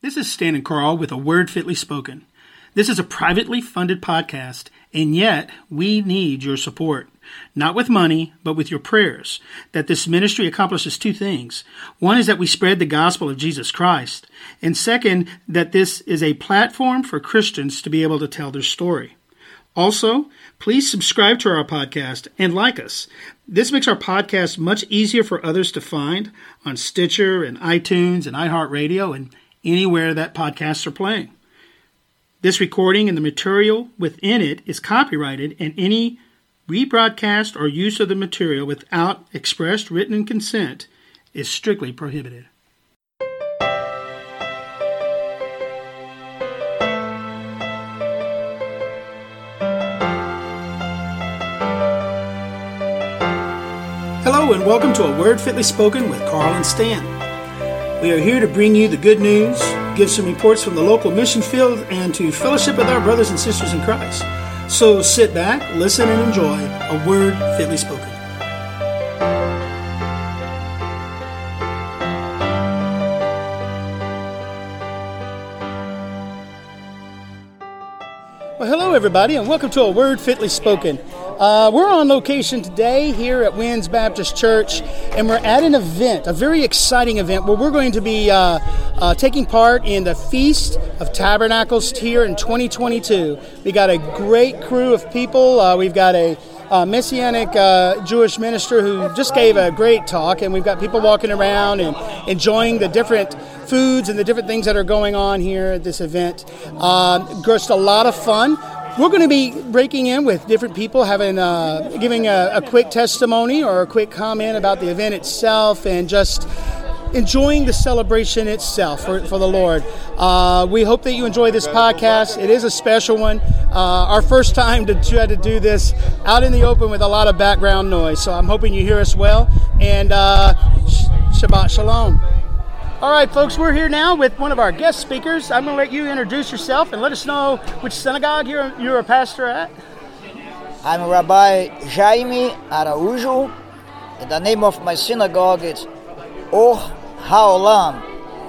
This is Stan and Carl with a word fitly spoken. This is a privately funded podcast, and yet we need your support. Not with money, but with your prayers. That this ministry accomplishes two things. One is that we spread the gospel of Jesus Christ, and second, that this is a platform for Christians to be able to tell their story. Also, please subscribe to our podcast and like us. This makes our podcast much easier for others to find on Stitcher and iTunes and iHeartRadio and anywhere that podcasts are playing. This recording and the material within it is copyrighted, and any rebroadcast or use of the material without expressed written consent is strictly prohibited. Hello, and welcome to A Word Fitly Spoken with Carl and Stan. We are here to bring you the good news, give some reports from the local mission field, and to fellowship with our brothers and sisters in Christ. So sit back, listen, and enjoy A Word Fitly Spoken. Well, hello, everybody, and welcome to A Word Fitly Spoken. Uh, we're on location today here at Winds Baptist Church, and we're at an event, a very exciting event, where we're going to be uh, uh, taking part in the Feast of Tabernacles here in 2022. We got a great crew of people. Uh, we've got a uh, Messianic uh, Jewish minister who just gave a great talk, and we've got people walking around and enjoying the different foods and the different things that are going on here at this event. Uh, just a lot of fun. We're going to be breaking in with different people, having uh, giving a, a quick testimony or a quick comment about the event itself, and just enjoying the celebration itself for, for the Lord. Uh, we hope that you enjoy this podcast. It is a special one. Uh, our first time to try to do this out in the open with a lot of background noise. So I'm hoping you hear us well. And uh, Shabbat Shalom. All right, folks, we're here now with one of our guest speakers. I'm going to let you introduce yourself and let us know which synagogue you're, you're a pastor at. I'm Rabbi Jaime Araújo. And the name of my synagogue is Or Haolam.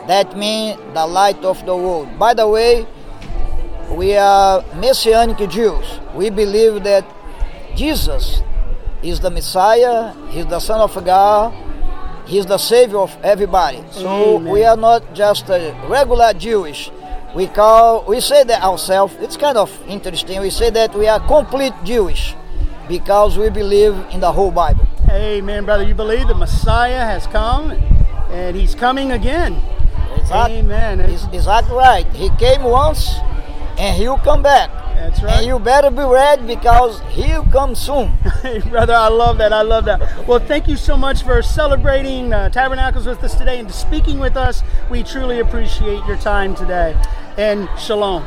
That means the light of the world. By the way, we are Messianic Jews. We believe that Jesus is the Messiah, He's the Son of God, He's the Savior of everybody. So Amen. we are not just a regular Jewish. We call we say that ourselves. It's kind of interesting. We say that we are complete Jewish because we believe in the whole Bible. Amen, brother. You believe the Messiah has come and he's coming again. Exact- Amen. Is that right. He came once and he'll come back. That's And right. you better be ready because he'll come soon. Hey, brother, I love that. I love that. Well, thank you so much for celebrating uh, Tabernacles with us today and speaking with us. We truly appreciate your time today. And shalom.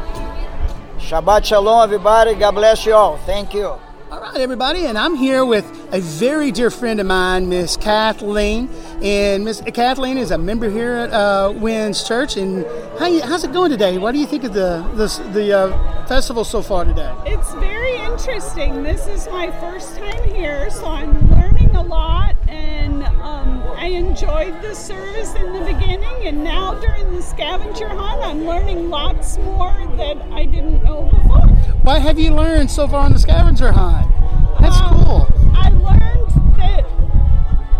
Shabbat shalom, everybody. God bless you all. Thank you. All right, everybody, and I'm here with a very dear friend of mine, Miss Kathleen. And Miss Kathleen is a member here at uh, Winds Church. And how you, how's it going today? What do you think of the the, the uh, festival so far today? It's very interesting. This is my first time here, so I'm learning a lot, and um, I enjoyed the service in the beginning, and now during the scavenger hunt, I'm learning lots more that I didn't know before. What have you learned so far on the scavenger hunt? That's Um, cool. I learned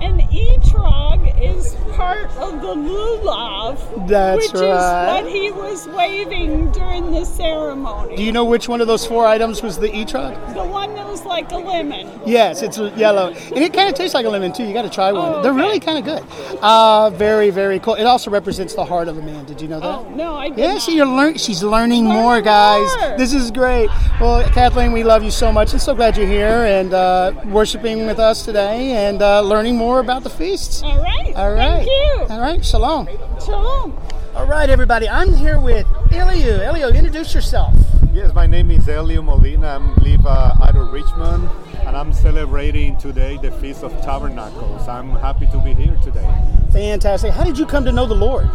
that an etrog is part of the lulav, That's which right. is what he was waving during the ceremony. Do you know which one of those four items was the etrog? the one that was like a lemon. Yes, it's yellow, and it kind of tastes like a lemon too. You got to try one. Oh, They're really kind of good. Uh, very, very cool. It also represents the heart of a man. Did you know that? Oh no, I did Yeah, not. see, you're learn- she's learning Learning more, guys. more. This is great. Well, Kathleen, we love you so much, and so glad you're here and uh, worshiping with us today and uh, learning more about the feasts. All right. All right. Thank you. All right. Shalom. Shalom. All right, everybody. I'm here with Eliu. Eliu, introduce yourself. Yes, my name is Elio Molina. I live uh, out of Richmond, and I'm celebrating today the Feast of Tabernacles. I'm happy to be here today. Fantastic. How did you come to know the Lord?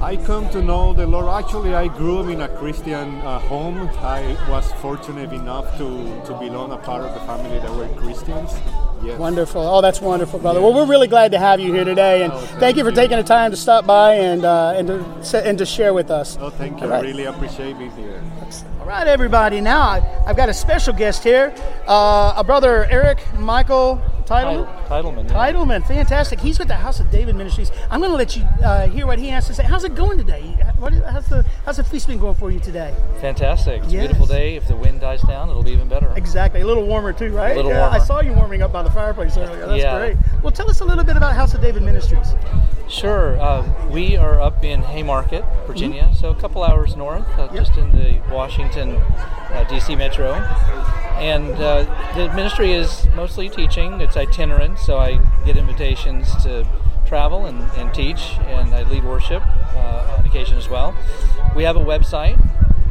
I come to know the Lord. Actually, I grew up in a Christian uh, home. I was fortunate enough to, to belong a part of the family that were Christians. Yes. Wonderful. Oh, that's wonderful, brother. Well, we're really glad to have you here today, and thank you for taking the time to stop by and uh, and to and to share with us. Oh, thank you. Right. I really appreciate being here. All right, everybody. Now I- I've got a special guest here, uh, a brother Eric Michael Titleman. Titleman. yeah. Titleman, fantastic. He's with the House of David Ministries. I'm going to let you uh, hear what he has to say. How's it going today? What, how's the how's the feast been going for you today? Fantastic. It's Yes. a beautiful day. If the wind dies down, it'll be even better. Exactly, a little warmer too, right? A little Yeah, I saw you warming up by the fireplace earlier. That's Yeah. great. Well, tell us a little bit about House of David Ministries. Sure. Uh, we are up in Haymarket, Virginia, so a couple hours north, uh, Mm-hmm. Yep. just in the Washington, uh, D.C. metro. And uh, the ministry is mostly teaching. It's itinerant, so I get invitations to travel and, and teach, and I lead worship uh, on occasion as well. We have a website,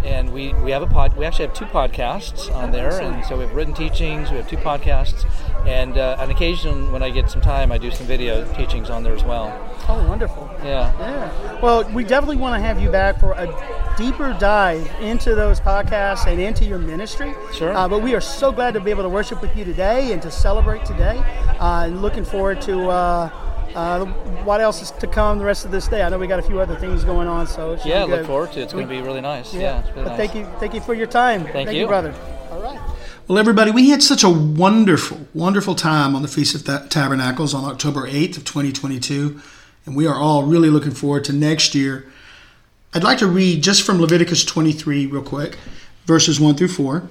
and we, we have a pod. We actually have two podcasts on there, and so we have written teachings. We have two podcasts, and uh, on occasion when I get some time, I do some video teachings on there as well. Oh, wonderful. Yeah. Yeah. Well, we definitely want to have you back for a deeper dive into those podcasts and into your ministry. Sure. Uh, but we are so glad to be able to worship with you today and to celebrate today. Uh, and looking forward to uh, uh, what else is to come the rest of this day. I know we got a few other things going on, so it Yeah, be look forward to it. It's going to be really nice. Yeah, it's really but nice. thank you, thank you for your time. Thank you, you. brother. All right. Well, everybody, we had such a wonderful, wonderful time on the Feast of Tabernacles on October 8th of 2022, and we are all really looking forward to next year. I'd like to read just from Leviticus 23 real quick, verses 1 through 4.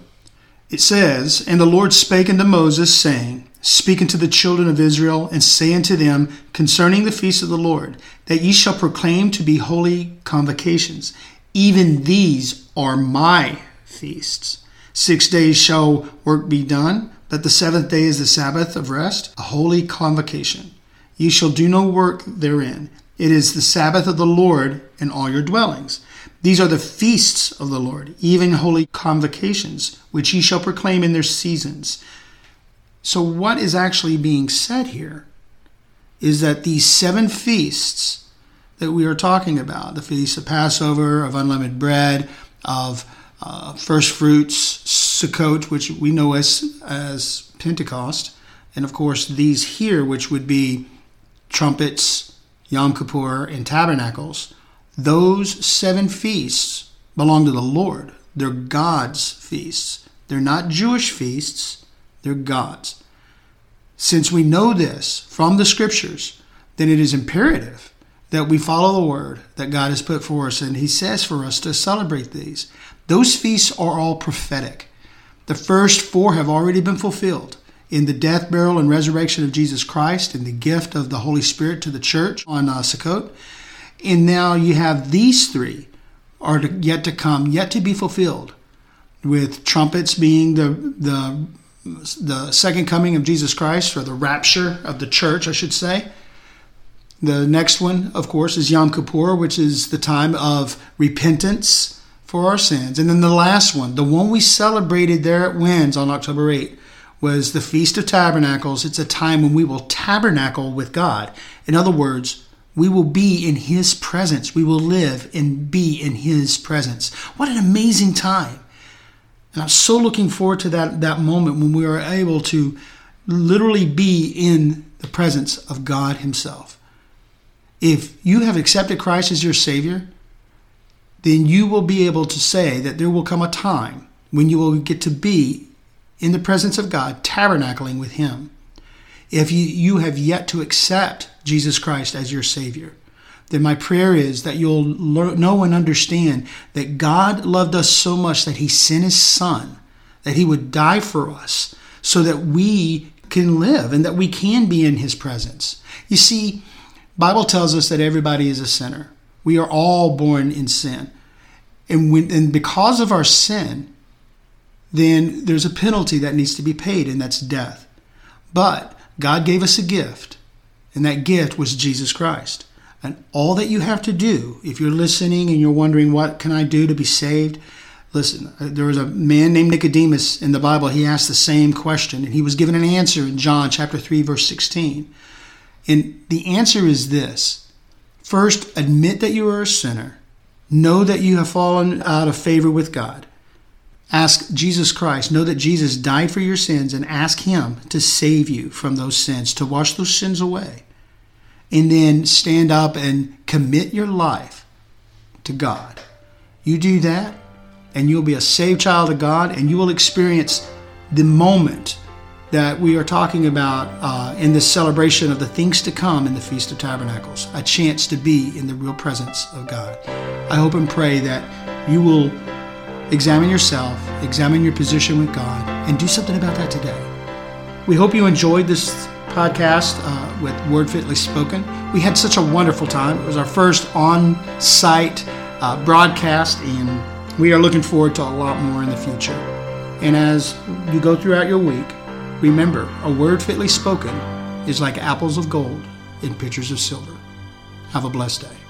It says, And the Lord spake unto Moses, saying, Speak unto the children of Israel, and say unto them concerning the feast of the Lord, that ye shall proclaim to be holy convocations. Even these are my feasts. Six days shall work be done, but the seventh day is the Sabbath of rest, a holy convocation. Ye shall do no work therein. It is the Sabbath of the Lord in all your dwellings. These are the feasts of the Lord, even holy convocations, which ye shall proclaim in their seasons. So, what is actually being said here is that these seven feasts that we are talking about the feast of Passover, of unleavened bread, of uh, first fruits, Sukkot, which we know as, as Pentecost, and of course these here, which would be trumpets, Yom Kippur, and tabernacles, those seven feasts belong to the Lord. They're God's feasts. They're not Jewish feasts, they're God's. Since we know this from the scriptures, then it is imperative that we follow the word that God has put for us, and He says for us to celebrate these. Those feasts are all prophetic. The first four have already been fulfilled in the death, burial, and resurrection of Jesus Christ, and the gift of the Holy Spirit to the church on uh, Sukkot. And now you have these three are to, yet to come, yet to be fulfilled, with trumpets being the the the second coming of Jesus Christ, or the rapture of the church, I should say. The next one, of course, is Yom Kippur, which is the time of repentance for our sins. And then the last one, the one we celebrated there at Winds on October 8, was the Feast of Tabernacles. It's a time when we will tabernacle with God. In other words, we will be in His presence. We will live and be in His presence. What an amazing time! And I'm so looking forward to that, that moment when we are able to literally be in the presence of God Himself. If you have accepted Christ as your Savior, then you will be able to say that there will come a time when you will get to be in the presence of God, tabernacling with Him. If you, you have yet to accept Jesus Christ as your Savior, then my prayer is that you'll learn, know and understand that God loved us so much that He sent His Son, that He would die for us, so that we can live and that we can be in His presence. You see, Bible tells us that everybody is a sinner. We are all born in sin. And when and because of our sin, then there's a penalty that needs to be paid, and that's death. But God gave us a gift, and that gift was Jesus Christ. And all that you have to do, if you're listening and you're wondering, what can I do to be saved? Listen, uh, there was a man named Nicodemus in the Bible. He asked the same question, and he was given an answer in John chapter 3, verse 16. And the answer is this first, admit that you are a sinner, know that you have fallen out of favor with God. Ask Jesus Christ. Know that Jesus died for your sins and ask Him to save you from those sins, to wash those sins away. And then stand up and commit your life to God. You do that, and you'll be a saved child of God, and you will experience the moment that we are talking about uh, in this celebration of the things to come in the Feast of Tabernacles, a chance to be in the real presence of God. I hope and pray that you will examine yourself, examine your position with God, and do something about that today. We hope you enjoyed this podcast uh, with Word Fitly Spoken. We had such a wonderful time. It was our first on site uh, broadcast, and we are looking forward to a lot more in the future. And as you go throughout your week, remember a word fitly spoken is like apples of gold in pitchers of silver. Have a blessed day.